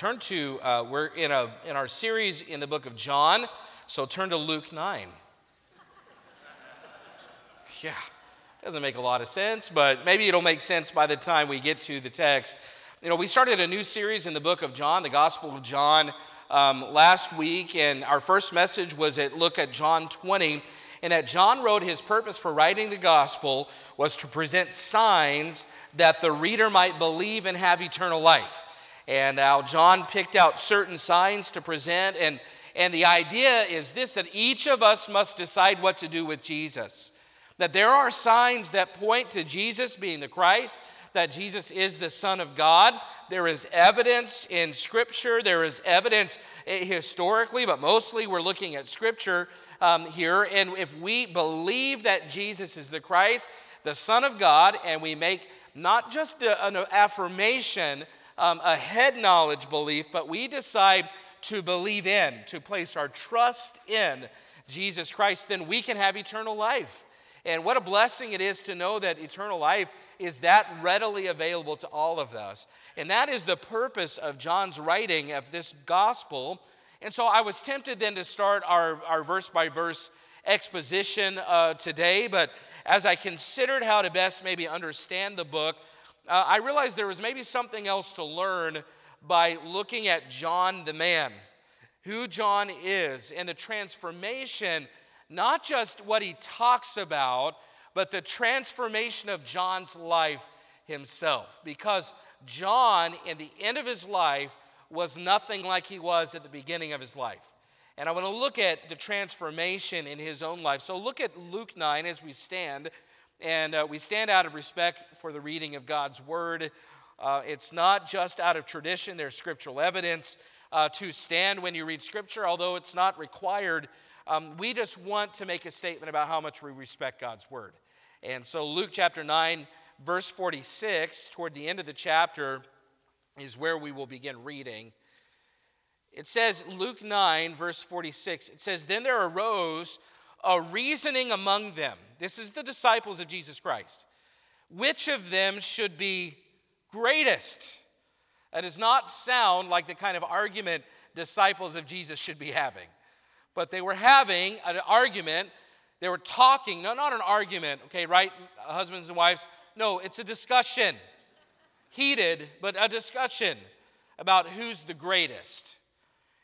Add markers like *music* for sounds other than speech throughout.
turn to, uh, we're in, a, in our series in the book of John, so turn to Luke 9. *laughs* Yeah, doesn't make a lot of sense, but maybe it'll make sense by the time we get to the text. You know, we started a new series in the book of John, the Gospel of John, um, last week, and our first message was at look at John 20, and that John wrote his purpose for writing the Gospel was to present signs that the reader might believe and have eternal life. And now John picked out certain signs to present, and, and the idea is this that each of us must decide what to do with Jesus. That there are signs that point to Jesus being the Christ, that Jesus is the Son of God. There is evidence in Scripture, there is evidence eh, historically, but mostly we're looking at Scripture um, here. And if we believe that Jesus is the Christ, the Son of God, and we make not just a, an affirmation, um, a head knowledge belief, but we decide to believe in, to place our trust in Jesus Christ, then we can have eternal life. And what a blessing it is to know that eternal life is that readily available to all of us. And that is the purpose of John's writing of this gospel. And so I was tempted then to start our, our verse by verse exposition uh, today, but as I considered how to best maybe understand the book, uh, I realized there was maybe something else to learn by looking at John the man, who John is, and the transformation not just what he talks about, but the transformation of John's life himself. Because John, in the end of his life, was nothing like he was at the beginning of his life. And I want to look at the transformation in his own life. So look at Luke 9 as we stand. And uh, we stand out of respect for the reading of God's word. Uh, it's not just out of tradition, there's scriptural evidence uh, to stand when you read scripture, although it's not required um, we just want to make a statement about how much we respect God's word. And so, Luke chapter 9, verse 46, toward the end of the chapter, is where we will begin reading. It says, Luke 9, verse 46, it says, Then there arose a reasoning among them. This is the disciples of Jesus Christ. Which of them should be greatest? That does not sound like the kind of argument disciples of Jesus should be having but they were having an argument. They were talking, no, not an argument, okay, right, husbands and wives? No, it's a discussion. Heated, but a discussion about who's the greatest.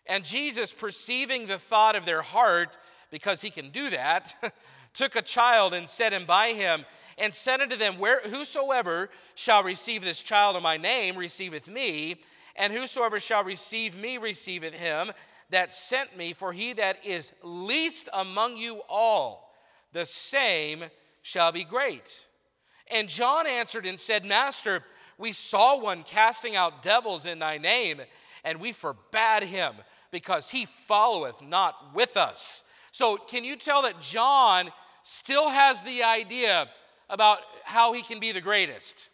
And Jesus, perceiving the thought of their heart, because he can do that, *laughs* took a child and set him by him and said unto them, Where, Whosoever shall receive this child in my name receiveth me, and whosoever shall receive me receiveth him that sent me, for he that is least among you all, the same shall be great. And John answered and said, Master, we saw one casting out devils in thy name, and we forbade him, because he followeth not with us. So, can you tell that John still has the idea about how he can be the greatest?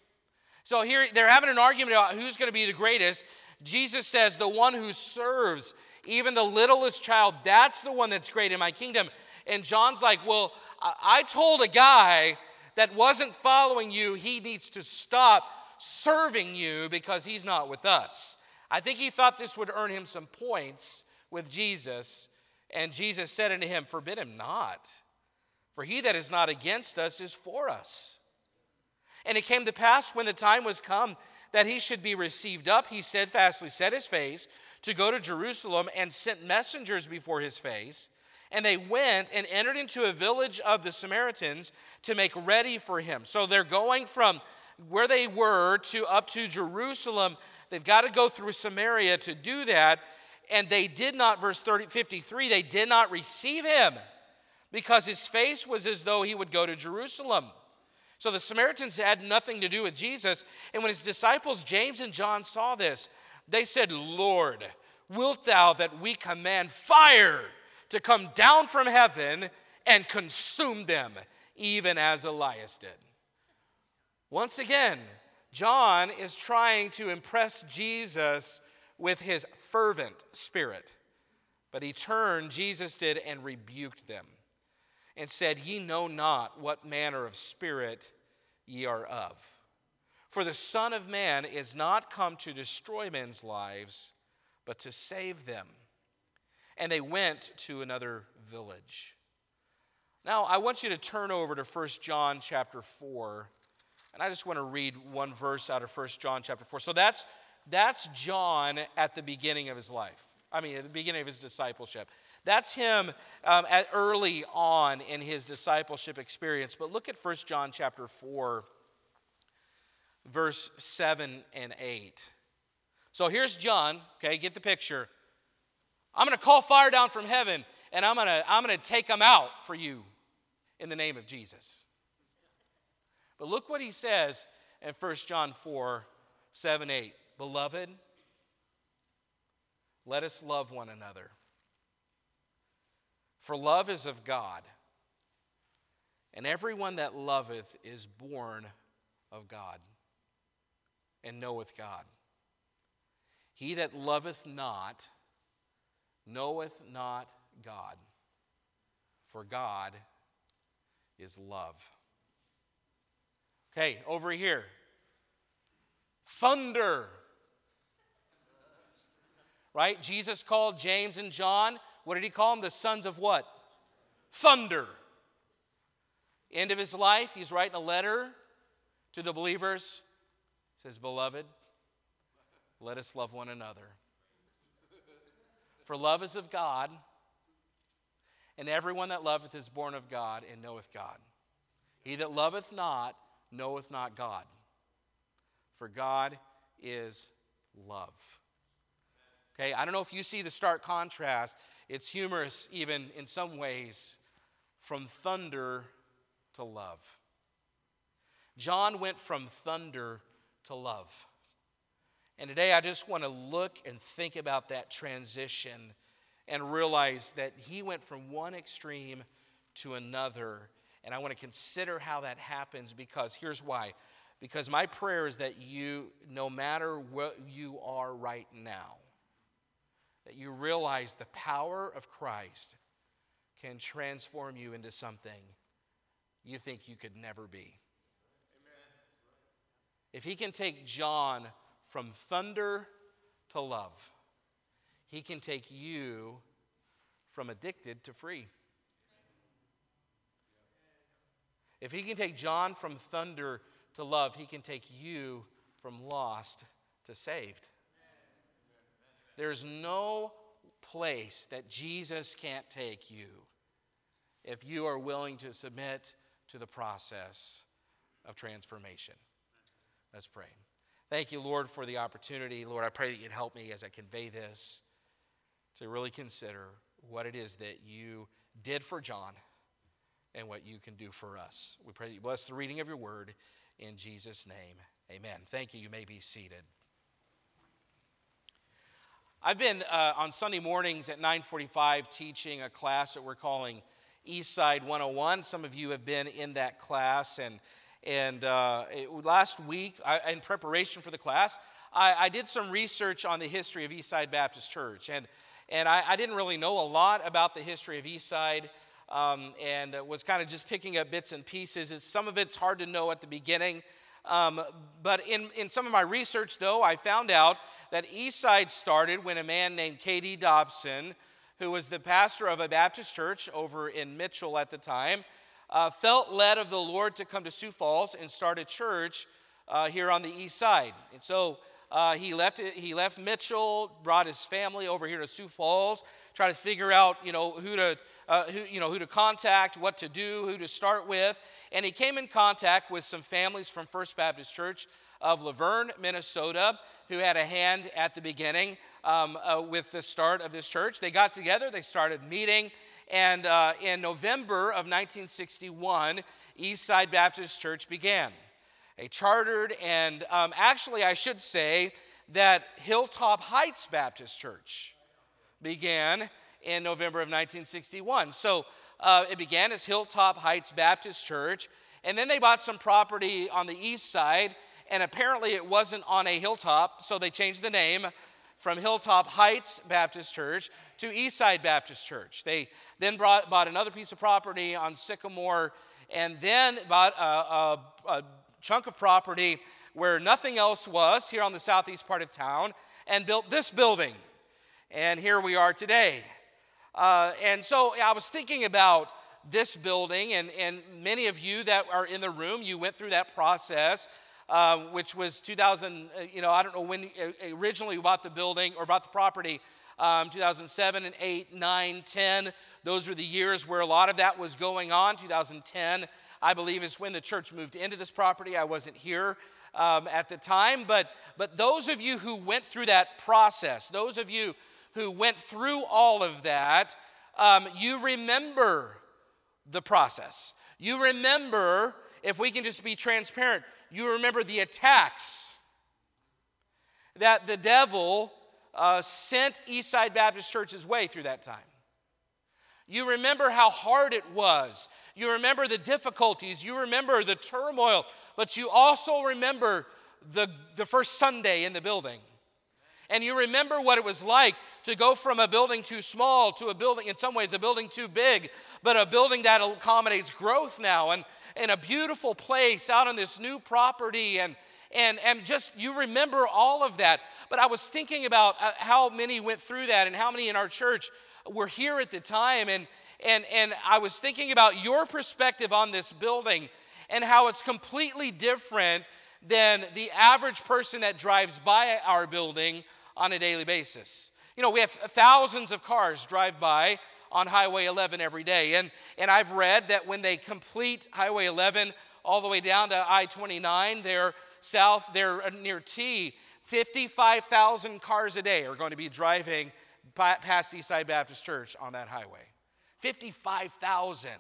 So, here they're having an argument about who's going to be the greatest. Jesus says, The one who serves even the littlest child, that's the one that's great in my kingdom. And John's like, Well, I told a guy that wasn't following you, he needs to stop serving you because he's not with us. I think he thought this would earn him some points with Jesus. And Jesus said unto him, Forbid him not, for he that is not against us is for us. And it came to pass when the time was come that he should be received up, he steadfastly set his face to go to Jerusalem and sent messengers before his face. And they went and entered into a village of the Samaritans to make ready for him. So they're going from where they were to up to Jerusalem. They've got to go through Samaria to do that. And they did not, verse 30, 53, they did not receive him because his face was as though he would go to Jerusalem. So the Samaritans had nothing to do with Jesus. And when his disciples, James and John, saw this, they said, Lord, wilt thou that we command fire to come down from heaven and consume them, even as Elias did? Once again, John is trying to impress Jesus with his fervent spirit. But he turned, Jesus did, and rebuked them and said, Ye know not what manner of spirit ye are of. For the Son of Man is not come to destroy men's lives, but to save them. And they went to another village. Now, I want you to turn over to 1 John chapter 4. And I just want to read one verse out of 1 John chapter 4. So that's, that's John at the beginning of his life. I mean, at the beginning of his discipleship. That's him um, at early on in his discipleship experience. But look at 1 John chapter 4, verse 7 and 8. So here's John, okay, get the picture. I'm going to call fire down from heaven and I'm going to I'm going to take them out for you in the name of Jesus. But look what he says in 1 John 4 7 8. Beloved, let us love one another. For love is of God, and everyone that loveth is born of God and knoweth God. He that loveth not knoweth not God, for God is love. Okay, over here. Thunder. Right? Jesus called James and John, what did he call them? The sons of what? Thunder. End of his life, he's writing a letter to the believers. He says, Beloved, let us love one another. For love is of God, and everyone that loveth is born of God and knoweth God. He that loveth not knoweth not God, for God is love. Okay, I don't know if you see the stark contrast. It's humorous, even in some ways, from thunder to love. John went from thunder to love. And today I just want to look and think about that transition and realize that he went from one extreme to another. And I want to consider how that happens because here's why. Because my prayer is that you, no matter what you are right now, that you realize the power of Christ can transform you into something you think you could never be. If he can take John from thunder to love, he can take you from addicted to free. If he can take John from thunder to love, he can take you from lost to saved. There's no place that Jesus can't take you if you are willing to submit to the process of transformation. Let's pray. Thank you, Lord, for the opportunity. Lord, I pray that you'd help me as I convey this to really consider what it is that you did for John and what you can do for us. We pray that you bless the reading of your word in Jesus' name. Amen. Thank you. You may be seated. I've been uh, on Sunday mornings at 9:45 teaching a class that we're calling Eastside 101. Some of you have been in that class, and and uh, it, last week, I, in preparation for the class, I, I, did some research on the history of Eastside Baptist Church, and and I, I didn't really know a lot about the history of Eastside. Um, and was kind of just picking up bits and pieces. It's, some of it's hard to know at the beginning. Um, but in, in some of my research, though, I found out that Eastside started when a man named K.D. Dobson, who was the pastor of a Baptist church over in Mitchell at the time, uh, felt led of the Lord to come to Sioux Falls and start a church uh, here on the east side. And so uh, he, left, he left Mitchell, brought his family over here to Sioux Falls, try to figure out, you know, who to, uh, who, you know, who to contact, what to do, who to start with. And he came in contact with some families from First Baptist Church of Luverne, Minnesota, who had a hand at the beginning um, uh, with the start of this church. They got together, they started meeting, and uh, in November of 1961, Eastside Baptist Church began. A chartered, and um, actually, I should say that Hilltop Heights Baptist Church began in November of 1961. So uh, it began as Hilltop Heights Baptist Church, and then they bought some property on the east side, and apparently it wasn't on a hilltop, so they changed the name from Hilltop Heights Baptist Church to Eastside Baptist Church. They then brought, bought another piece of property on Sycamore, and then bought a, a, a chunk of property where nothing else was here on the southeast part of town and built this building And here we are today. Uh, and so I was thinking about this building, and, and many of you that are in the room, you went through that process. Uh, which was 2000, uh, you know, I don't know when uh, originally we bought the building or bought the property, um, 2007 and 8, 9, 10. Those were the years where a lot of that was going on. 2010, I believe, is when the church moved into this property. I wasn't here um, at the time, but, but those of you who went through that process, those of you who went through all of that, um, you remember the process. You remember, if we can just be transparent, you remember the attacks that the devil uh, sent Eastside Baptist Church's way through that time. You remember how hard it was. You remember the difficulties. You remember the turmoil. But you also remember the, the first Sunday in the building. And you remember what it was like to go from a building too small to a building, in some ways, a building too big, but a building that accommodates growth now. And in a beautiful place out on this new property and and and just you remember all of that. But i was thinking about uh, how many went through that and how many in our church were here at the time and and and i was thinking about your perspective on this building and how it's completely different than the average person that drives by our building on a daily basis. You know we have thousands of cars drive by on Highway 11 every day. And, and I've read that when they complete Highway 11 all the way down to I 29, they're south, they're near T, 55,000 cars a day are going to be driving past Eastside Baptist Church on that highway. 55,000.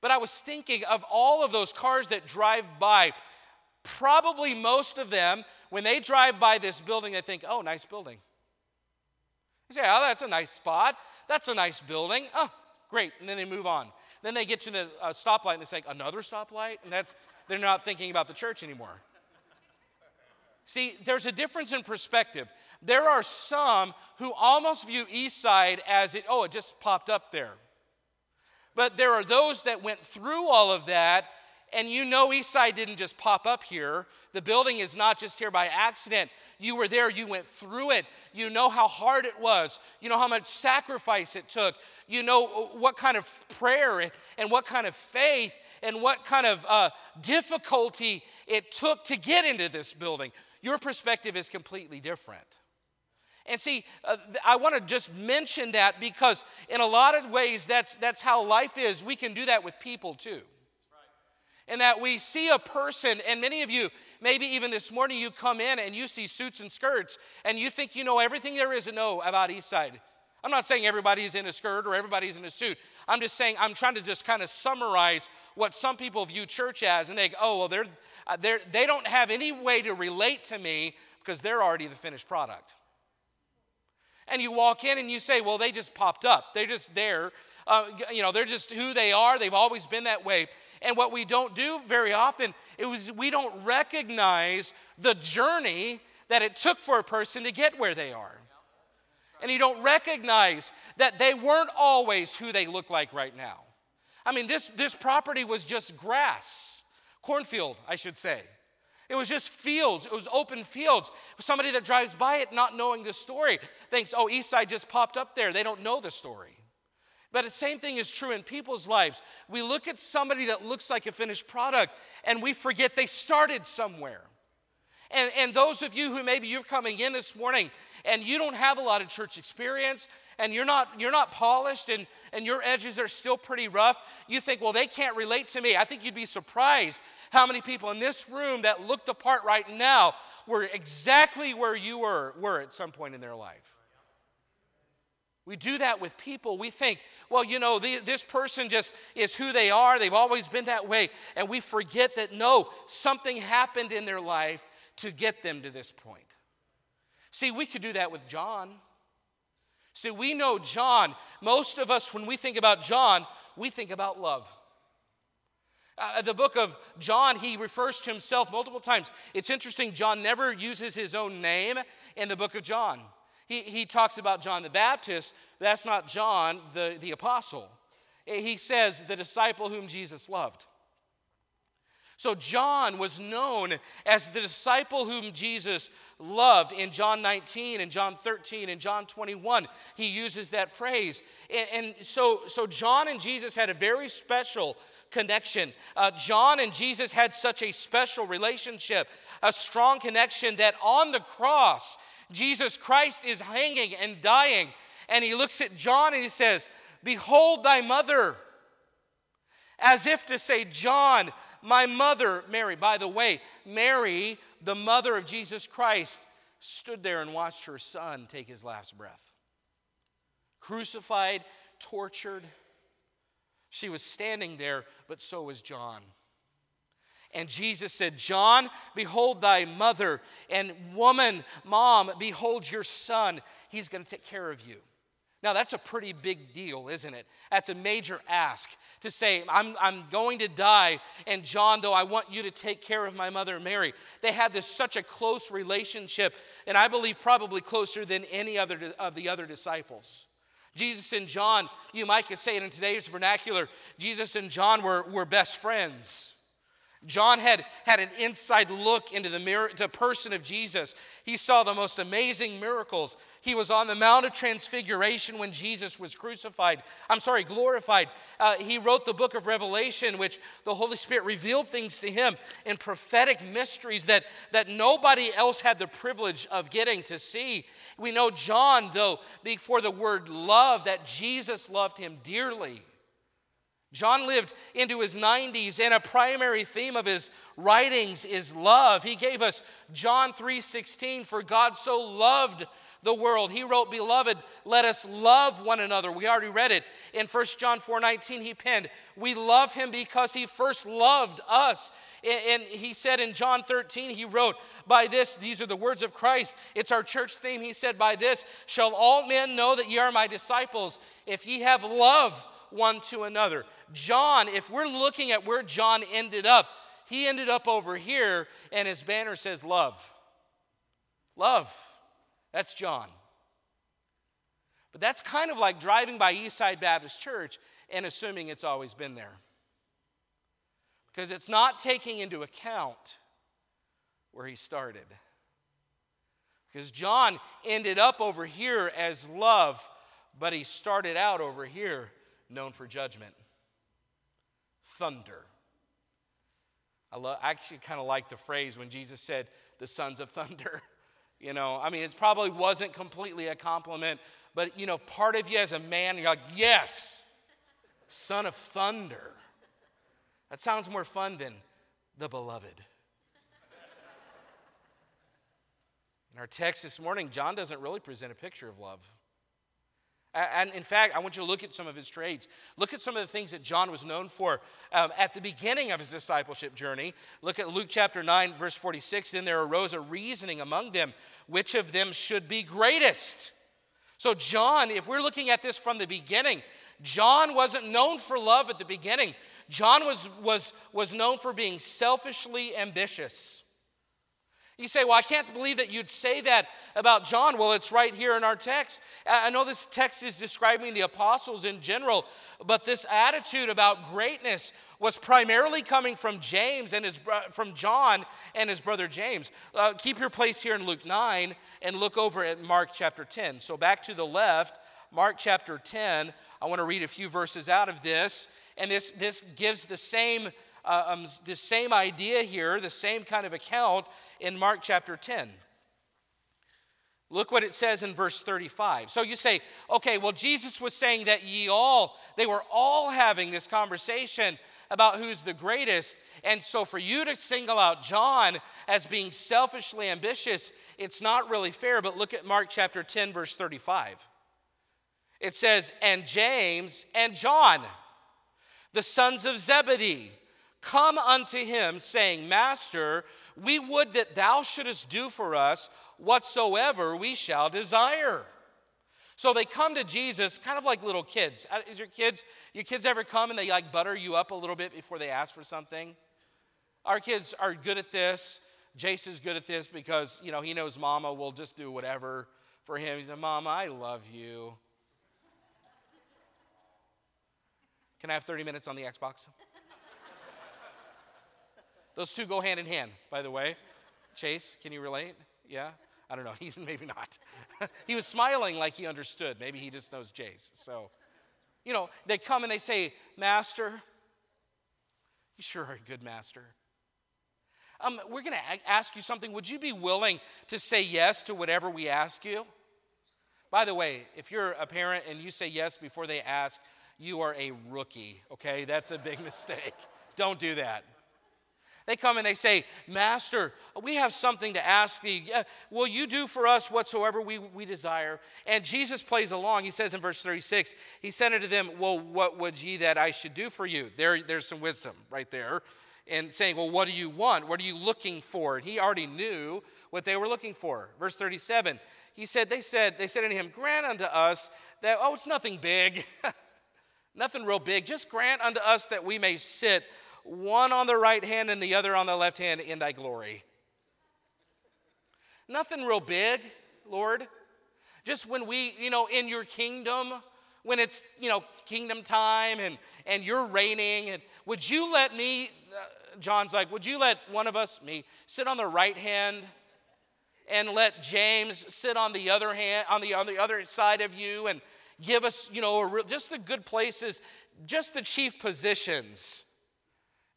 But I was thinking of all of those cars that drive by, probably most of them, when they drive by this building, they think, oh, nice building. You say, oh, that's a nice spot. That's a nice building. Oh, great. And then they move on. Then they get to the uh, stoplight and they say, another stoplight? And that's, they're not thinking about the church anymore. See, there's a difference in perspective. There are some who almost view Eastside as it, oh, it just popped up there. But there are those that went through all of that, and you know Eastside didn't just pop up here. The building is not just here by accident. You were there, you went through it. You know how hard it was. You know how much sacrifice it took. You know what kind of prayer and what kind of faith and what kind of uh, difficulty it took to get into this building. Your perspective is completely different. And see, uh, I want to just mention that because in a lot of ways, that's, that's how life is. We can do that with people too and that we see a person, and many of you, maybe even this morning, you come in and you see suits and skirts, and you think you know everything there is to know about Eastside. I'm not saying everybody's in a skirt or everybody's in a suit. I'm just saying, I'm trying to just kind of summarize what some people view church as, and they go, oh, well, they're, uh, they're, they don't have any way to relate to me because they're already the finished product. And you walk in and you say, well, they just popped up. They're just there. Uh, you know, they're just who they are. They've always been that way. And what we don't do very often is we don't recognize the journey that it took for a person to get where they are. And you don't recognize that they weren't always who they look like right now. I mean, this, this property was just grass, cornfield, I should say. It was just fields, it was open fields. Somebody that drives by it not knowing the story thinks, oh, Eastside just popped up there. They don't know the story. But the same thing is true in people's lives. We look at somebody that looks like a finished product and we forget they started somewhere. And, and those of you who maybe you're coming in this morning and you don't have a lot of church experience and you're not, you're not polished and, and your edges are still pretty rough, you think, well, they can't relate to me. I think you'd be surprised how many people in this room that looked the part right now were exactly where you were, were at some point in their life. We do that with people. We think, well, you know, the, this person just is who they are. They've always been that way. And we forget that no, something happened in their life to get them to this point. See, we could do that with John. See, we know John. Most of us, when we think about John, we think about love. Uh, the book of John, he refers to himself multiple times. It's interesting, John never uses his own name in the book of John. He, he talks about John the Baptist. That's not John, the, the apostle. He says, the disciple whom Jesus loved. So, John was known as the disciple whom Jesus loved in John 19 and John 13 and John 21. He uses that phrase. And, and so, so, John and Jesus had a very special connection. Uh, John and Jesus had such a special relationship, a strong connection that on the cross, Jesus Christ is hanging and dying. And he looks at John and he says, Behold thy mother. As if to say, John, my mother, Mary, by the way, Mary, the mother of Jesus Christ, stood there and watched her son take his last breath. Crucified, tortured. She was standing there, but so was John. And Jesus said, John, behold thy mother, and woman, mom, behold your son. He's going to take care of you. Now, that's a pretty big deal, isn't it? That's a major ask to say, I'm, I'm going to die, and John, though, I want you to take care of my mother Mary. They had this such a close relationship, and I believe probably closer than any other of the other disciples. Jesus and John, you might could say it in today's vernacular, Jesus and John were, were best friends. John had, had an inside look into the, mirror, the person of Jesus. He saw the most amazing miracles. He was on the Mount of Transfiguration when Jesus was crucified. I'm sorry, glorified. Uh, he wrote the book of Revelation, which the Holy Spirit revealed things to him in prophetic mysteries that, that nobody else had the privilege of getting to see. We know John, though, before the word love, that Jesus loved him dearly. John lived into his 90s and a primary theme of his writings is love. He gave us John 3:16 for God so loved the world. He wrote, Beloved, let us love one another. We already read it. In 1 John 4 19, he penned, We love him because he first loved us. And he said in John 13, he wrote, By this, these are the words of Christ. It's our church theme. He said, By this shall all men know that ye are my disciples, if ye have love one to another. John, if we're looking at where John ended up, he ended up over here, and his banner says love. Love. That's John. But that's kind of like driving by Eastside Baptist Church and assuming it's always been there. Because it's not taking into account where he started. Because John ended up over here as love, but he started out over here known for judgment thunder. I, I actually kind of like the phrase when Jesus said, the sons of thunder. *laughs* You know, I mean, it probably wasn't completely a compliment, but you know, part of you as a man, you're like, yes, son of thunder. That sounds more fun than the beloved. In our text this morning, John doesn't really present a picture of love. And in fact, I want you to look at some of his traits. Look at some of the things that John was known for um, at the beginning of his discipleship journey. Look at Luke chapter 9, verse 46. Then there arose a reasoning among them which of them should be greatest. So, John, if we're looking at this from the beginning, John wasn't known for love at the beginning. John was, was, was known for being selfishly ambitious. You say, Well, I can't believe that you'd say that about John. Well, it's right here in our text. I know this text is describing the apostles in general, but this attitude about greatness was primarily coming from James and his from John and his brother James. Uh, keep your place here in Luke 9 and look over at Mark chapter 10. So back to the left, Mark chapter 10. I want to read a few verses out of this, and this this gives the same uh, um, the same idea here, the same kind of account in Mark chapter 10. Look what it says in verse 35. So you say, okay, well, Jesus was saying that ye all, they were all having this conversation about who's the greatest. And so for you to single out John as being selfishly ambitious, it's not really fair. But look at Mark chapter 10, verse 35. It says, And James and John, the sons of Zebedee, come unto him, saying, Master, we would that thou shouldest do for us whatsoever we shall desire. So they come to Jesus kind of like little kids. Uh, is your kids, your kids ever come and they like butter you up a little bit before they ask for something? Our kids are good at this. Jace is good at this because, you know, he knows mama will just do whatever for him. He said, Mama, I love you. Can I have 30 minutes on the Xbox? Those two go hand in hand, by the way. Chase, can you relate? Yeah? I don't know. *laughs* He's maybe not. *laughs* he was smiling like he understood. Maybe he just knows Jace. So, you know, they come and they say, Master, you sure are a good master. Um, we're going to ask you something. Would you be willing to say yes to whatever we ask you? By the way, if you're a parent and you say yes before they ask, you are a rookie, okay? That's a big *laughs* mistake. Don't do that. They come and they say, Master, we have something to ask thee. Will you do for us whatsoever we, we desire? And Jesus plays along. He says in verse 36, He said unto them, Well, what would ye that I should do for you? There, there's some wisdom right there. And saying, Well, what do you want? What are you looking for? And he already knew what they were looking for. Verse 37, he said, They said, they said unto him, Grant unto us that, oh, it's nothing big, *laughs* nothing real big. Just grant unto us that we may sit one on the right hand and the other on the left hand in thy glory. Nothing real big, Lord. Just when we, you know, in your kingdom, when it's, you know, kingdom time and, and you're reigning, and would you let me, uh, John's like, would you let one of us, me, sit on the right hand and let James sit on the other hand, on the, on the other side of you and give us, you know, real, just the good places, just the chief positions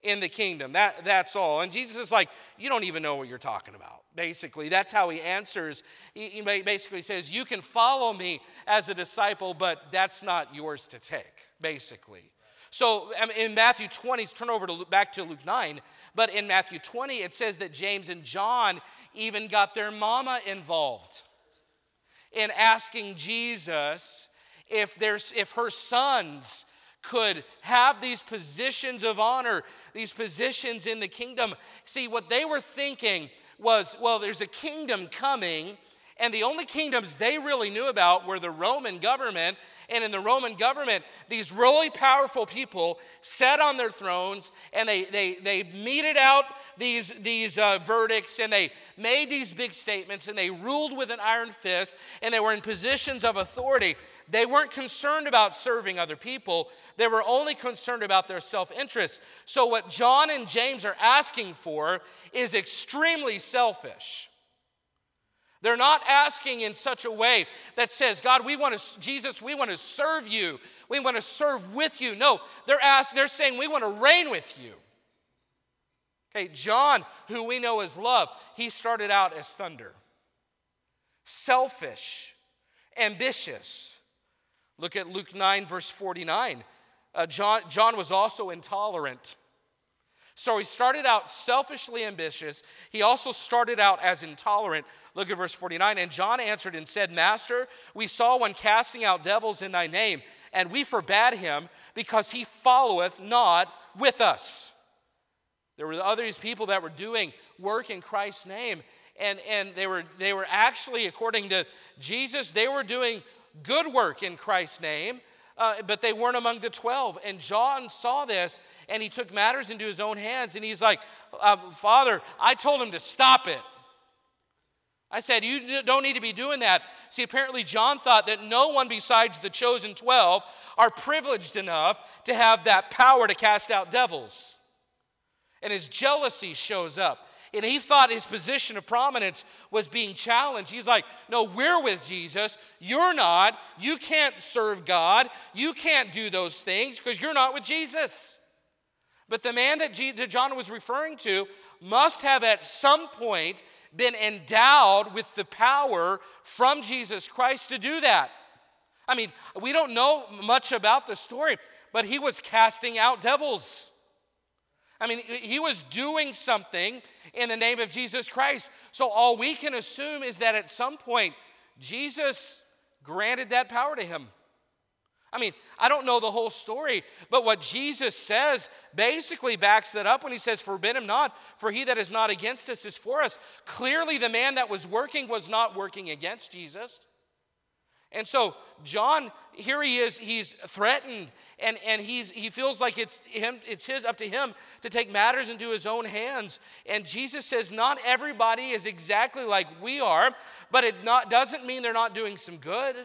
in the kingdom. That, that's all. And Jesus is like, You don't even know what you're talking about. Basically, that's how he answers. He, he basically says, You can follow me as a disciple, but that's not yours to take, basically. So in Matthew 20, turn over to back to Luke 9, but in Matthew 20, it says that James and John even got their mama involved in asking Jesus if, there's, if her sons could have these positions of honor these positions in the kingdom. See, what they were thinking was, well, there's a kingdom coming, and the only kingdoms they really knew about were the Roman government. And in the Roman government, these really powerful people sat on their thrones and they, they, they meted out these, these uh, verdicts and they made these big statements and they ruled with an iron fist and they were in positions of authority. They weren't concerned about serving other people, they were only concerned about their self interest. So, what John and James are asking for is extremely selfish. They're not asking in such a way that says, God, we want to, Jesus, we want to serve you. We want to serve with you. No, they're asking, they're saying, we want to reign with you. Okay, John, who we know as love, he started out as thunder, selfish, ambitious. Look at Luke 9, verse 49. Uh, John, John was also intolerant. So he started out selfishly ambitious. He also started out as intolerant. Look at verse 49. And John answered and said, Master, we saw one casting out devils in thy name, and we forbade him because he followeth not with us. There were others people that were doing work in Christ's name, and, and they, were, they were actually, according to Jesus, they were doing good work in Christ's name, uh, but they weren't among the 12. And John saw this and he took matters into his own hands and he's like, uh, Father, I told him to stop it. I said, You don't need to be doing that. See, apparently, John thought that no one besides the chosen 12 are privileged enough to have that power to cast out devils. And his jealousy shows up and he thought his position of prominence was being challenged. He's like, No, we're with Jesus. You're not. You can't serve God. You can't do those things because you're not with Jesus. But the man that, G- that John was referring to must have at some point been endowed with the power from Jesus Christ to do that. I mean, we don't know much about the story, but he was casting out devils. I mean, he was doing something in the name of Jesus Christ. So all we can assume is that at some point, Jesus granted that power to him. I mean, I don't know the whole story, but what Jesus says basically backs that up when he says, Forbid him not, for he that is not against us is for us. Clearly, the man that was working was not working against Jesus. And so John, here he is, he's threatened, and, and he's, he feels like it's him, it's his up to him to take matters into his own hands. And Jesus says, not everybody is exactly like we are, but it not, doesn't mean they're not doing some good.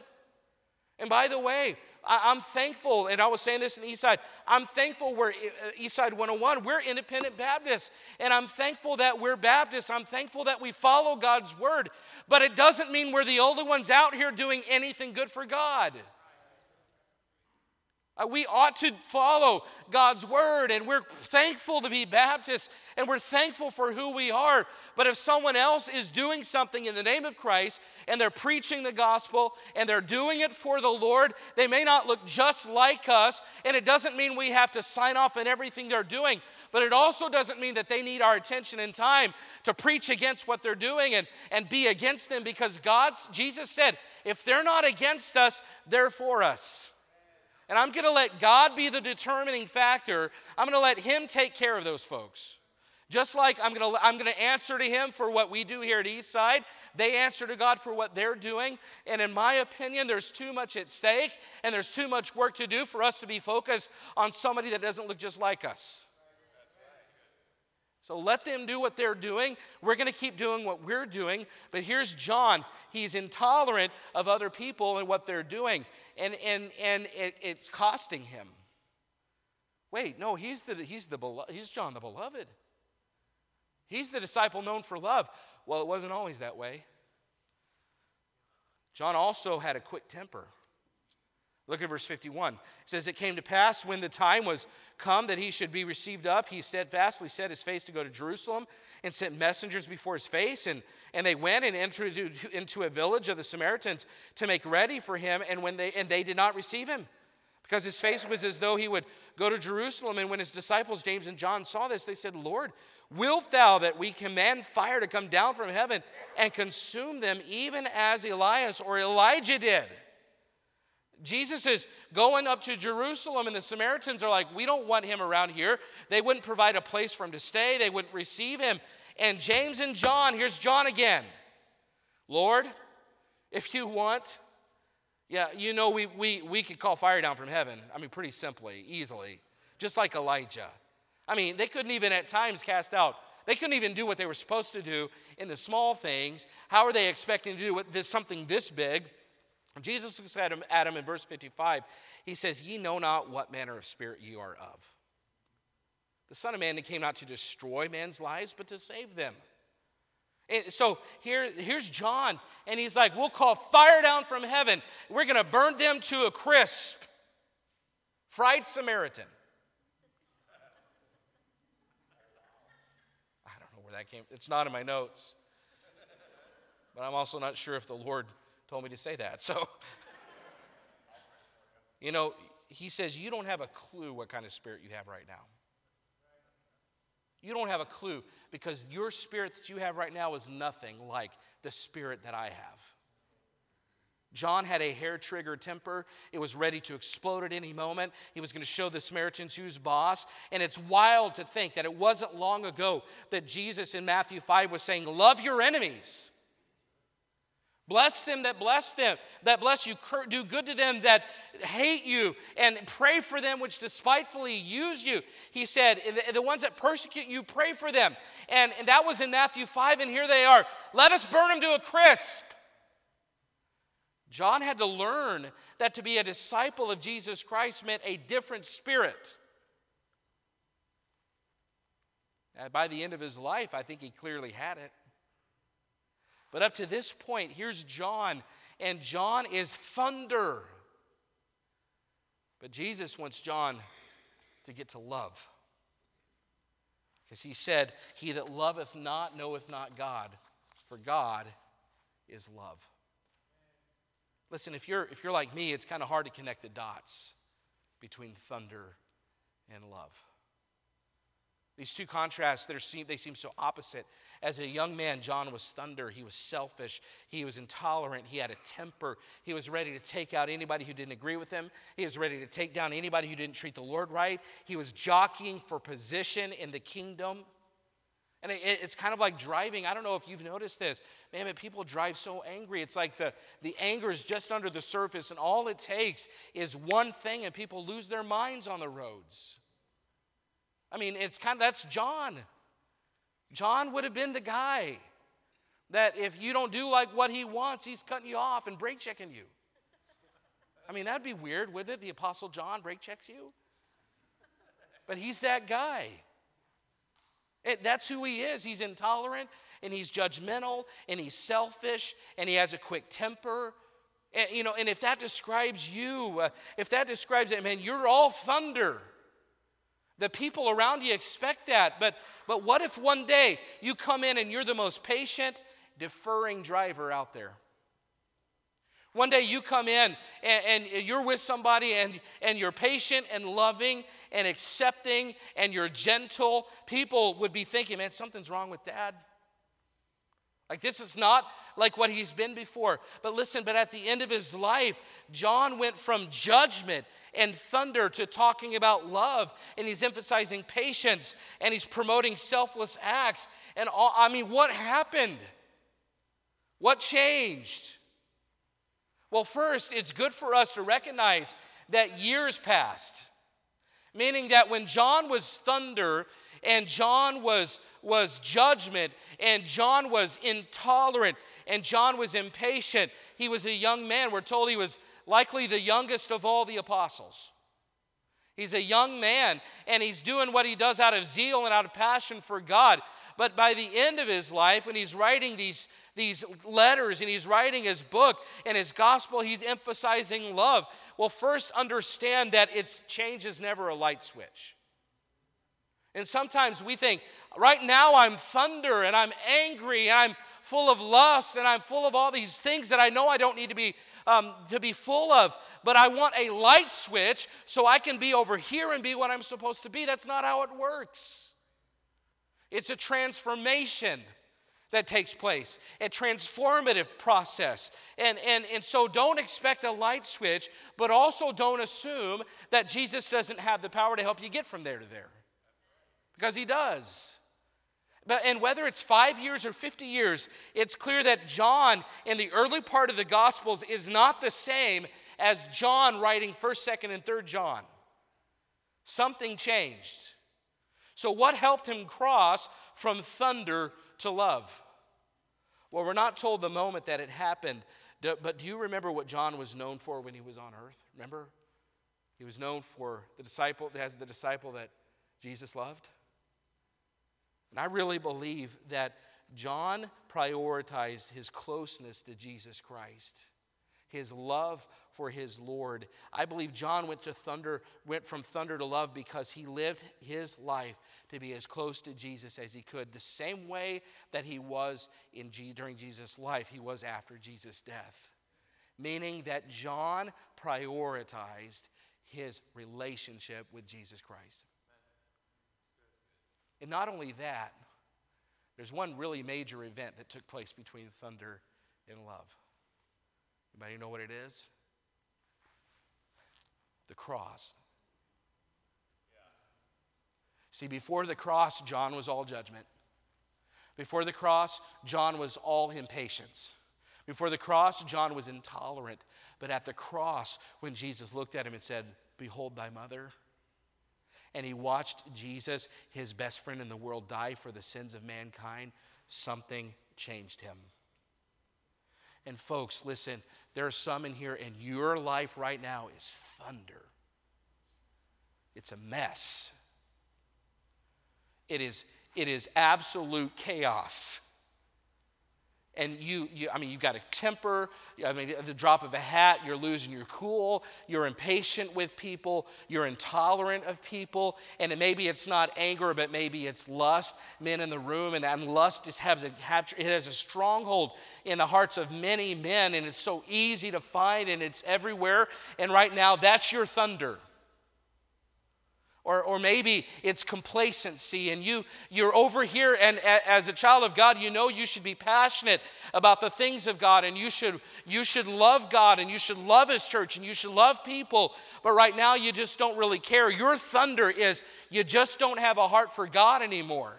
And by the way, I, am thankful, and I was saying this in the East Side, I'm thankful we're uh, East Side 101, we're independent Baptists. And I'm thankful that we're Baptists. I'm thankful that we follow God's word. But it doesn't mean we're the only ones out here doing anything good for God. Uh, we ought to follow God's word, and we're thankful to be Baptists, and we're thankful for who we are. But if someone else is doing something in the name of Christ, and they're preaching the gospel, and they're doing it for the Lord, they may not look just like us, and it doesn't mean we have to sign off on everything they're doing, but it also doesn't mean that they need our attention and time to preach against what they're doing and, and be against them, because God's, Jesus said, if they're not against us, they're for us. And I'm going to let God be the determining factor. I'm going to let Him take care of those folks. Just like I'm going to, I'm going to answer to Him for what we do here at Eastside, they answer to God for what they're doing. And in my opinion, there's too much at stake and there's too much work to do for us to be focused on somebody that doesn't look just like us. So let them do what they're doing. We're going to keep doing what we're doing. But here's John. He's intolerant of other people and what they're doing. And, and, and it, it's costing him. Wait, no, he's, the, he's, the, he's John the Beloved. He's the disciple known for love. Well, it wasn't always that way. John also had a quick temper. Look at verse 51. It says, It came to pass when the time was come that he should be received up, he steadfastly set his face to go to Jerusalem and sent messengers before his face. And, and they went and entered into a village of the Samaritans to make ready for him. And, when they, and they did not receive him because his face was as though he would go to Jerusalem. And when his disciples, James and John, saw this, they said, Lord, wilt thou that we command fire to come down from heaven and consume them, even as Elias or Elijah did? Jesus is going up to Jerusalem, and the Samaritans are like, We don't want him around here. They wouldn't provide a place for him to stay, they wouldn't receive him. And James and John, here's John again. Lord, if you want, yeah, you know, we, we, we could call fire down from heaven. I mean, pretty simply, easily, just like Elijah. I mean, they couldn't even at times cast out, they couldn't even do what they were supposed to do in the small things. How are they expecting to do with this, something this big? Jesus looks at him, at him in verse 55. He says, Ye know not what manner of spirit ye are of. The Son of Man came not to destroy man's lives, but to save them. And so here, here's John, and he's like, We'll call fire down from heaven. We're going to burn them to a crisp. Fried Samaritan. I don't know where that came It's not in my notes. But I'm also not sure if the Lord told me to say that. *laughs* So, you know, he says, You don't have a clue what kind of spirit you have right now. You don't have a clue because your spirit that you have right now is nothing like the spirit that I have. John had a hair trigger temper. It was ready to explode at any moment. He was going to show the Samaritans who's boss. And it's wild to think that it wasn't long ago that Jesus in Matthew 5 was saying, Love your enemies. Bless them that bless them, that bless you. Do good to them that hate you, and pray for them which despitefully use you. He said, The ones that persecute you, pray for them. And, that was in Matthew 5, and here they are. Let us burn them to a crisp. John had to learn that to be a disciple of Jesus Christ meant a different spirit. And by the end of his life, I think he clearly had it. But up to this point, here's John, and John is thunder. But Jesus wants John to get to love. Because he said, He that loveth not knoweth not God, for God is love. Listen, if you're, if you're like me, it's kind of hard to connect the dots between thunder and love. These two contrasts, they seem so opposite. As a young man, John was thunder. He was selfish. He was intolerant. He had a temper. He was ready to take out anybody who didn't agree with him. He was ready to take down anybody who didn't treat the Lord right. He was jockeying for position in the kingdom. And it's kind of like driving. I don't know if you've noticed this. Man, but people drive so angry. It's like the, the anger is just under the surface, and all it takes is one thing, and people lose their minds on the roads. I mean, it's kind of that's John. John would have been the guy that if you don't do like what he wants, he's cutting you off and brake checking you. I mean, that'd be weird, wouldn't it? The Apostle John brake checks you? But he's that guy. It, that's who he is. He's intolerant and he's judgmental and he's selfish and he has a quick temper. And, you know, and if that describes you, uh, if that describes it, man, you're all thunder. The people around you expect that. But, but what if one day you come in and you're the most patient, deferring driver out there? One day you come in and, and, you're with somebody and, and you're patient and loving and accepting and you're gentle. People would be thinking, man, something's wrong with dad. Like, this is not like what he's been before. But listen, but at the end of his life, John went from judgment and thunder to talking about love, and he's emphasizing patience, and he's promoting selfless acts. And all, I mean, what happened? What changed? Well, first, it's good for us to recognize that years passed, meaning that when John was thunder, and John was, was judgment, and John was intolerant, and John was impatient. He was a young man. We're told he was likely the youngest of all the apostles. He's a young man, and he's doing what he does out of zeal and out of passion for God. But by the end of his life, when he's writing these, these letters and he's writing his book and his gospel, he's emphasizing love. Well, first understand that it's change is never a light switch. And sometimes we think, right now I'm thunder and I'm angry and I'm full of lust and I'm full of all these things that I know I don't need to be, um, to be full of. But I want a light switch so I can be over here and be what I'm supposed to be. That's not how it works. It's a transformation that takes place, a transformative process. And, and, and so don't expect a light switch, but also don't assume that Jesus doesn't have the power to help you get from there to there because he does. But, and whether it's five years or 50 years, it's clear that John in the early part of the Gospels is not the same as John writing 1st, 2nd, and 3rd John. Something changed. So, what helped him cross from thunder to love? Well, we're not told the moment that it happened, but do you remember what John was known for when he was on earth? Remember? He was known for the disciple, as the disciple that Jesus loved. And I really believe that John prioritized his closeness to Jesus Christ, his love for his Lord. I believe John went to thunder, went from thunder to love because he lived his life to be as close to Jesus as he could, the same way that he was in G, during Jesus' life, he was after Jesus' death. Meaning that John prioritized his relationship with Jesus Christ. And not only that, there's one really major event that took place between thunder and love. Anybody know what it is? The cross. See, before the cross, John was all judgment. Before the cross, John was all impatience. Before the cross, John was intolerant. But at the cross, when Jesus looked at him and said, Behold thy mother, and he watched Jesus, his best friend in the world, die for the sins of mankind, something changed him. And folks, listen, there are some in here, and your life right now is thunder. It's a mess. It is, it is absolute chaos and you, you I mean, you've got a temper. I mean, at the drop of a hat, you're losing your cool. You're impatient with people. You're intolerant of people. And maybe it's not anger, but maybe it's lust. Men in the room, and, and lust just has a, it has a stronghold in the hearts of many men, and it's so easy to find, and it's everywhere. And right now, that's your thunder. Or, or maybe it's complacency and you, you're over here and a, as a child of god you know you should be passionate about the things of god and you should, you should love god and you should love his church and you should love people. But right now you just don't really care. Your thunder is you just don't have a heart for god anymore.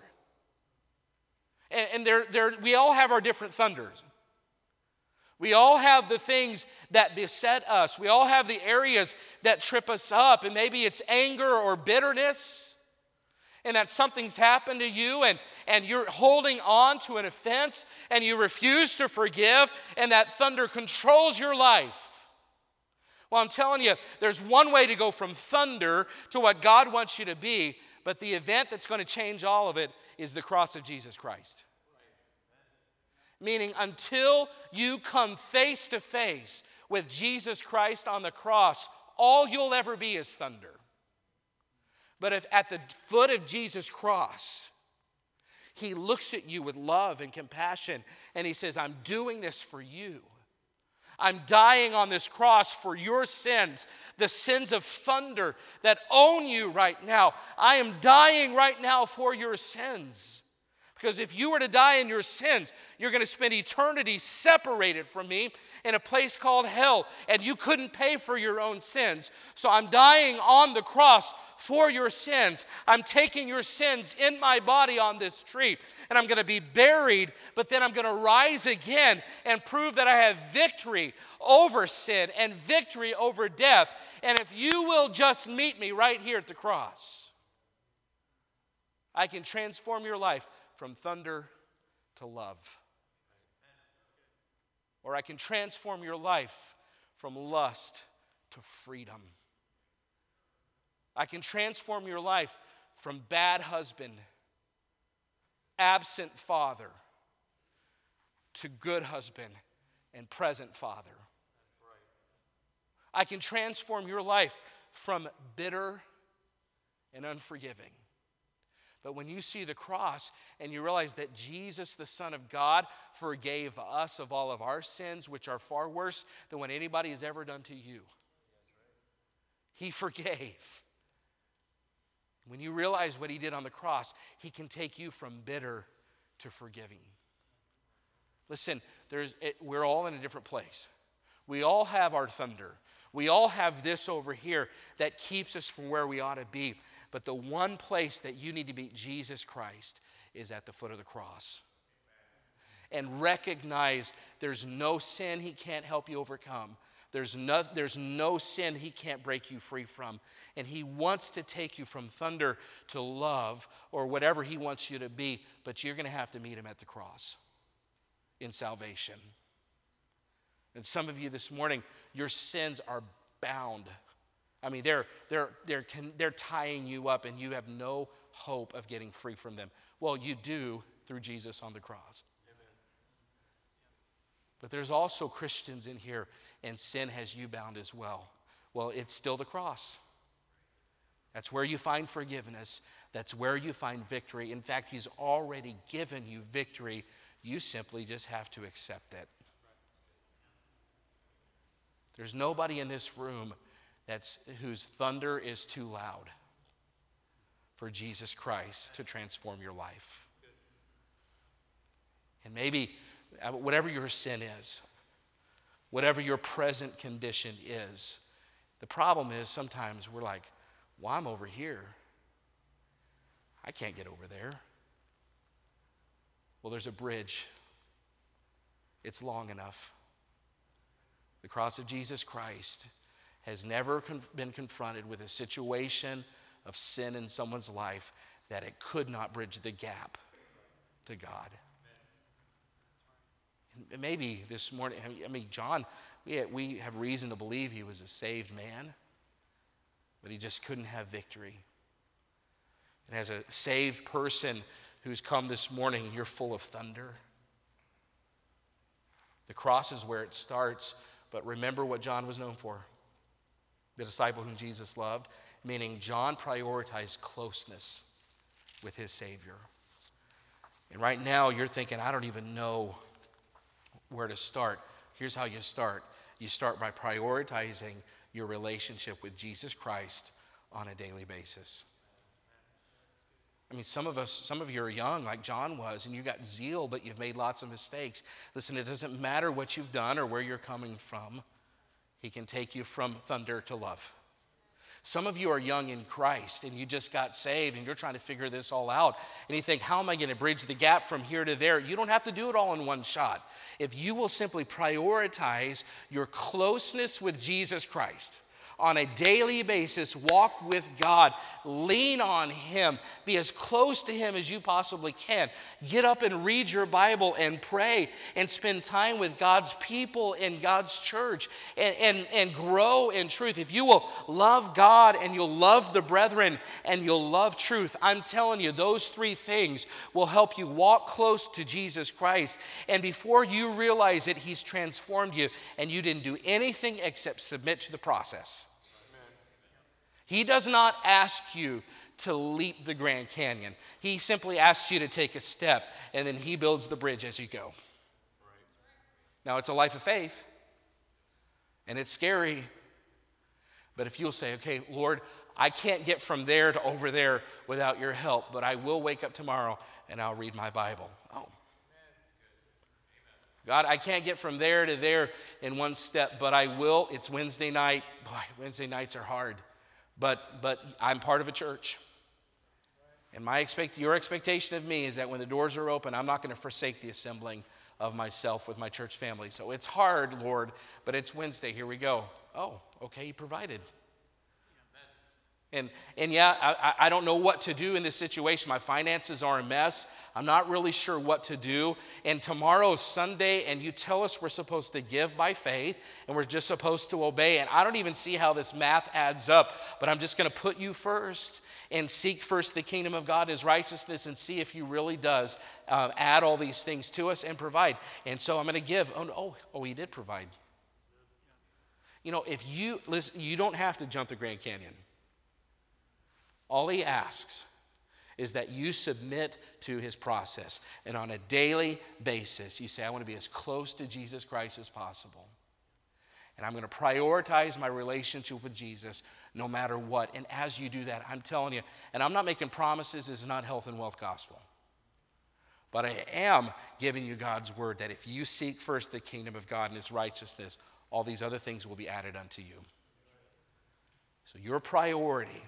And, and there, there, we all have our different thunders we all have the things that beset us. We all have the areas that trip us up. And maybe it's anger or bitterness, and that something's happened to you, and, and you're holding on to an offense, and you refuse to forgive, and that thunder controls your life. Well, I'm telling you, there's one way to go from thunder to what God wants you to be, but the event that's going to change all of it is the cross of Jesus Christ. Meaning, until you come face to face with Jesus Christ on the cross, all you'll ever be is thunder. But if at the foot of Jesus' cross, he looks at you with love and compassion and he says, I'm doing this for you. I'm dying on this cross for your sins, the sins of thunder that own you right now. I am dying right now for your sins. Because if you were to die in your sins, you're going to spend eternity separated from me in a place called hell, and you couldn't pay for your own sins. So I'm dying on the cross for your sins. I'm taking your sins in my body on this tree, and I'm going to be buried, but then I'm going to rise again and prove that I have victory over sin and victory over death. And if you will just meet me right here at the cross, I can transform your life from thunder to love. Or I can transform your life from lust to freedom. I can transform your life from bad husband, absent father, to good husband and present father. I can transform your life from bitter and unforgiving but when you see the cross and you realize that Jesus, the Son of God, forgave us of all of our sins, which are far worse than what anybody has ever done to you, He forgave. When you realize what He did on the cross, He can take you from bitter to forgiving. Listen, there's, it, we're all in a different place. We all have our thunder. We all have this over here that keeps us from where we ought to be. But the one place that you need to meet Jesus Christ is at the foot of the cross. And recognize there's no sin he can't help you overcome. There's no, there's no sin he can't break you free from. And he wants to take you from thunder to love or whatever he wants you to be, but you're going to have to meet him at the cross in salvation. And some of you this morning, your sins are bound I mean, they're, they're, they're, they're tying you up and you have no hope of getting free from them. Well, you do through Jesus on the cross. But there's also Christians in here, and sin has you bound as well. Well, it's still the cross. That's where you find forgiveness. That's where you find victory. In fact, He's already given you victory. You simply just have to accept it. There's nobody in this room that's, whose thunder is too loud for Jesus Christ to transform your life. And maybe uh, whatever your sin is, whatever your present condition is, the problem is sometimes we're like, well, I'm over here. I can't get over there. Well, there's a bridge, it's long enough. The cross of Jesus Christ has never con- been confronted with a situation of sin in someone's life that it could not bridge the gap to God. And maybe this morning, I mean, John, we, we have reason to believe he was a saved man, but he just couldn't have victory. And as a saved person who's come this morning, you're full of thunder. The cross is where it starts, but remember what John was known for the disciple whom Jesus loved, meaning John prioritized closeness with his Savior. And right now, you're thinking, I don't even know where to start. Here's how you start you start by prioritizing your relationship with Jesus Christ on a daily basis. I mean, some of us, some of you are young, like John was, and you got zeal, but you've made lots of mistakes. Listen, it doesn't matter what you've done or where you're coming from. He can take you from thunder to love. Some of you are young in Christ and you just got saved and you're trying to figure this all out. And you think, how am I going to bridge the gap from here to there? You don't have to do it all in one shot. If you will simply prioritize your closeness with Jesus Christ on a daily basis. Walk with God, lean on Him, be as close to Him as you possibly can. Get up and read your Bible and pray and spend time with God's people in God's church and, and, and grow in truth. If you will love God and you'll love the brethren and you'll love truth, I'm telling you, those three things will help you walk close to Jesus Christ. And before you realize it, He's transformed you and you didn't do anything except submit to the process. He does not ask you to leap the Grand Canyon. He simply asks you to take a step, and then He builds the bridge as you go. Now, it's a life of faith, and it's scary. But if you'll say, okay, Lord, I can't get from there to over there without your help, but I will wake up tomorrow and I'll read my Bible. Oh. God, I can't get from there to there in one step, but I will. It's Wednesday night. Boy, Wednesday nights are hard. But, but I'm part of a church. And my expect, your expectation of me is that when the doors are open, I'm not going to forsake the assembling of myself with my church family. So it's hard, Lord, but it's Wednesday. Here we go. Oh, okay, He provided. And, and yeah, I, I don't know what to do in this situation. My finances are a mess. I'm not really sure what to do. And tomorrow's Sunday, and you tell us we're supposed to give by faith and we're just supposed to obey. And I don't even see how this math adds up, but I'm just going to put you first and seek first the kingdom of God, his righteousness, and see if he really does uh, add all these things to us and provide. And so I'm going to give. Oh, oh, oh, he did provide. You know, if you listen, you don't have to jump the Grand Canyon. All he asks is that you submit to his process. And on a daily basis, you say, I want to be as close to Jesus Christ as possible. And I'm going to prioritize my relationship with Jesus no matter what. And as you do that, I'm telling you, and I'm not making promises, it's not health and wealth gospel. But I am giving you God's word that if you seek first the kingdom of God and his righteousness, all these other things will be added unto you. So, your priority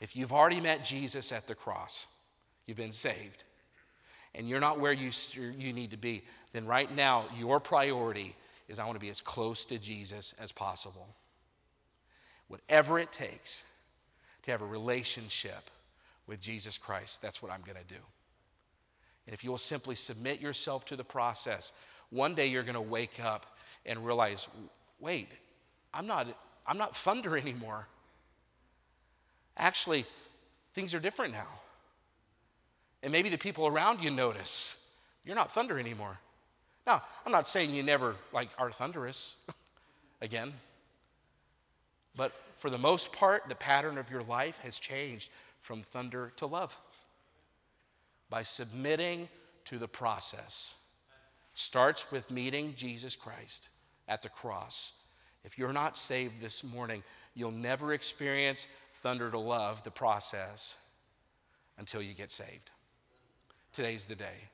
if you've already met Jesus at the cross, you've been saved, and you're not where you, you need to be, then right now, your priority is I want to be as close to Jesus as possible. Whatever it takes to have a relationship with Jesus Christ, that's what I'm going to do. And if you will simply submit yourself to the process, one day you're going to wake up and realize, wait, I'm not, I'm not *laughs* thunder anymore. Actually, things are different now. And maybe the people around you notice you're not thunder anymore. Now, I'm not saying you never like are thunderous *laughs* again. But for the most part, the pattern of your life has changed from thunder to love by submitting to the process. Starts with meeting Jesus Christ at the cross. If you're not saved this morning, you'll never experience thunder to love the process until you get saved. Today's the day.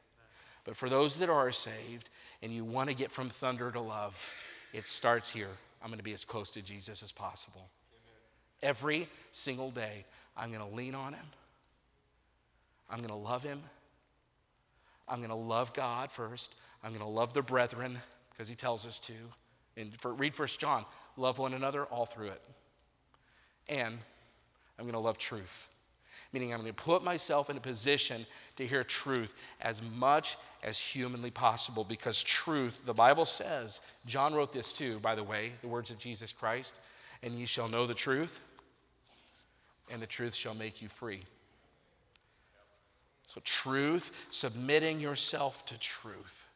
But for those that are saved and you want to get from thunder to love, it starts here. I'm going to be as close to Jesus as possible. Amen. Every single day, I'm going to lean on him. I'm going to love him. I'm going to love God first. I'm going to love the brethren because he tells us to. And for, read First John, love one another all through it. And I'm going to love truth. Meaning, I'm going to put myself in a position to hear truth as much as humanly possible because truth, the Bible says, John wrote this too, by the way, the words of Jesus Christ, and ye shall know the truth, and the truth shall make you free. So, truth, submitting yourself to truth,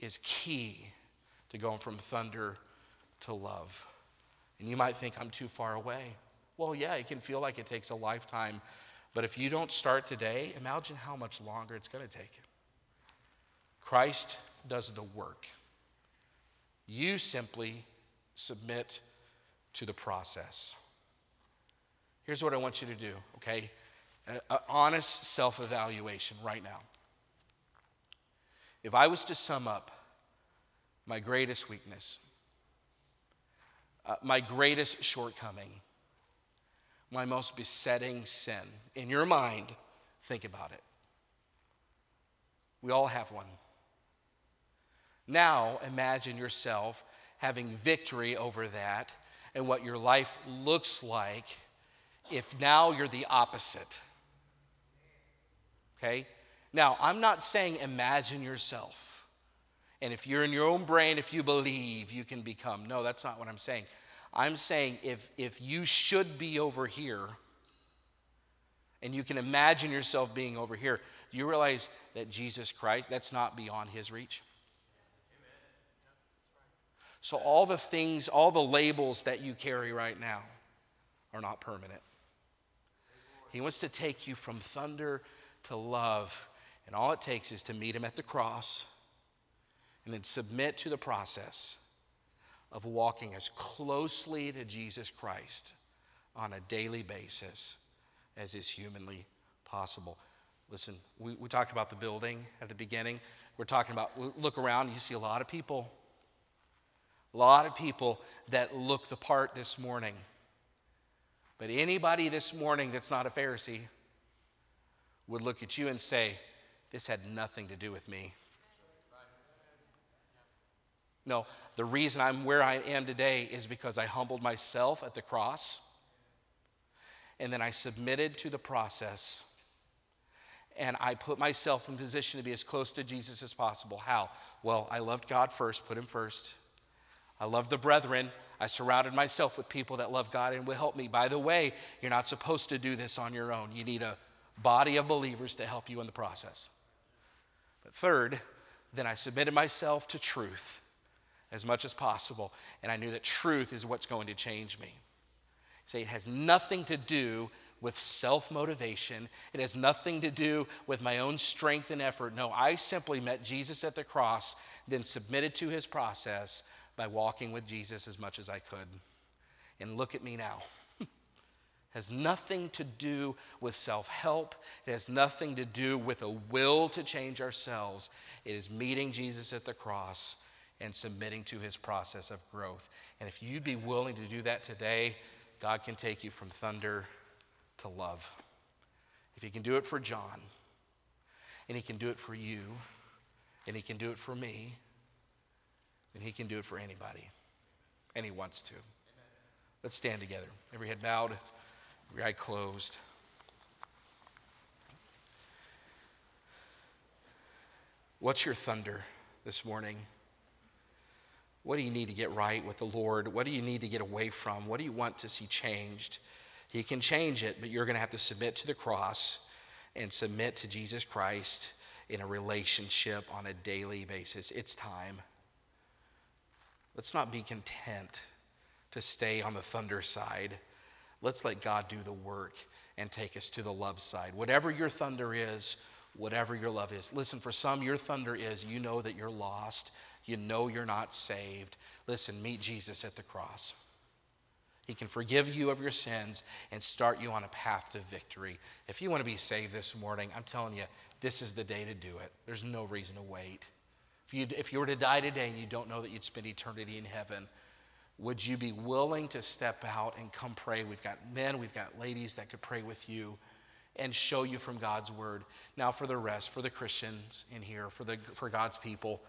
is key to going from thunder to love. And you might think I'm too far away. Well, yeah, it can feel like it takes a lifetime. But if you don't start today, imagine how much longer it's going to take. Christ does the work. You simply submit to the process. Here's what I want you to do, okay? An honest self evaluation right now. If I was to sum up my greatest weakness, uh, my greatest shortcoming, my most besetting sin. In your mind, think about it. We all have one. Now imagine yourself having victory over that and what your life looks like if now you're the opposite. Okay? Now, I'm not saying imagine yourself. And if you're in your own brain, if you believe, you can become. No, that's not what I'm saying. I'm saying if, if you should be over here, and you can imagine yourself being over here, do you realize that Jesus Christ, that's not beyond his reach? So, all the things, all the labels that you carry right now are not permanent. He wants to take you from thunder to love, and all it takes is to meet him at the cross and then submit to the process of walking as closely to Jesus Christ on a daily basis as is humanly possible. Listen, we, we talked about the building at the beginning. We're talking about, look around, you see a lot of people, a lot of people that look the part this morning. But anybody this morning that's not a Pharisee would look at you and say, This had nothing to do with me. No, the reason I'm where I am today is because I humbled myself at the cross and then I submitted to the process and I put myself in position to be as close to Jesus as possible. How? Well, I loved God first, put Him first. I loved the brethren. I surrounded myself with people that love God and will help me. By the way, you're not supposed to do this on your own. You need a body of believers to help you in the process. But third, then I submitted myself to truth as much as possible, and I knew that truth is what's going to change me. Say it has nothing to do with self motivation. It has nothing to do with my own strength and effort. No, I simply met Jesus at the cross, then submitted to his process by walking with Jesus as much as I could. And look at me now. *laughs* has nothing to do with self help. It has nothing to do with a will to change ourselves. It is meeting Jesus at the cross and submitting to his process of growth. And if you'd be willing to do that today, God can take you from thunder to love. If He can do it for John, and He can do it for you, and He can do it for me, then He can do it for anybody. And He wants to. Let's stand together. Every head bowed, every eye closed. What's your thunder this morning? What do you need to get right with the Lord? What do you need to get away from? What do you want to see changed? He can change it, but you're going to have to submit to the cross and submit to Jesus Christ in a relationship on a daily basis. It's time. Let's not be content to stay on the thunder side. Let's let God do the work and take us to the love side. Whatever your thunder is, whatever your love is. Listen, for some, your thunder is you know that you're lost you know you're not saved, listen, meet Jesus at the cross. He can forgive you of your sins and start you on a path to victory. If you want to be saved this morning, I'm telling you, this is the day to do it. There's no reason to wait. If you, if you were to die today and you don't know that you'd spend eternity in heaven, would you be willing to step out and come pray? We've got men, we've got ladies that could pray with you and show you from God's word. Now, for the rest, for the Christians in here, for, the, for God's people,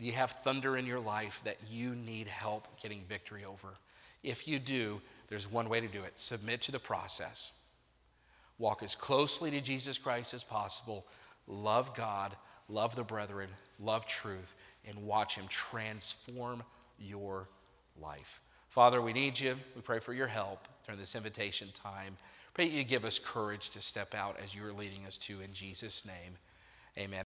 you have thunder in your life that you need help getting victory over? If you do, there's one way to do it submit to the process. Walk as closely to Jesus Christ as possible. Love God, love the brethren, love truth, and watch Him transform your life. Father, we need you. We pray for your help during this invitation time. Pray you give us courage to step out as you are leading us to in Jesus' name. Amen.